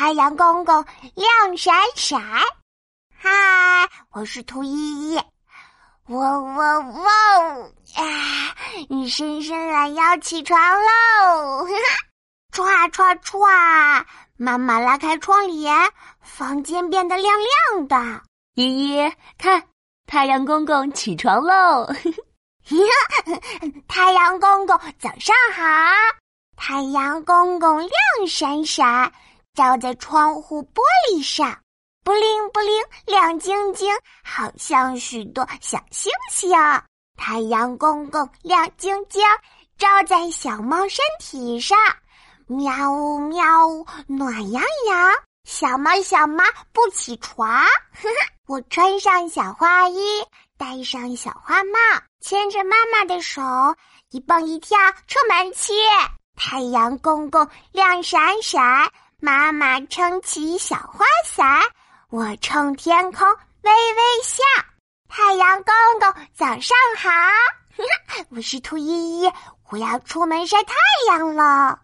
太阳公公亮闪闪。嗨，我是兔依依。汪汪汪！啊，伸伸懒腰，起床喽！唰唰唰！妈妈拉开窗帘，房间变得亮亮的。依依，看，太阳公公起床喽！太阳公公，早上好！太阳公公亮闪闪，照在窗户玻璃上，布灵布灵，亮晶晶，好像许多小星星。太阳公公亮晶晶，照在小猫身体上，喵呜喵呜，暖洋洋。小猫小猫不起床，我穿上小花衣，戴上小花帽，牵着妈妈的手，一蹦一跳出门去。太阳公公亮闪闪，妈妈撑起小花伞，我冲天空微微笑。太阳公公早上好，我是兔依依，我要出门晒太阳了。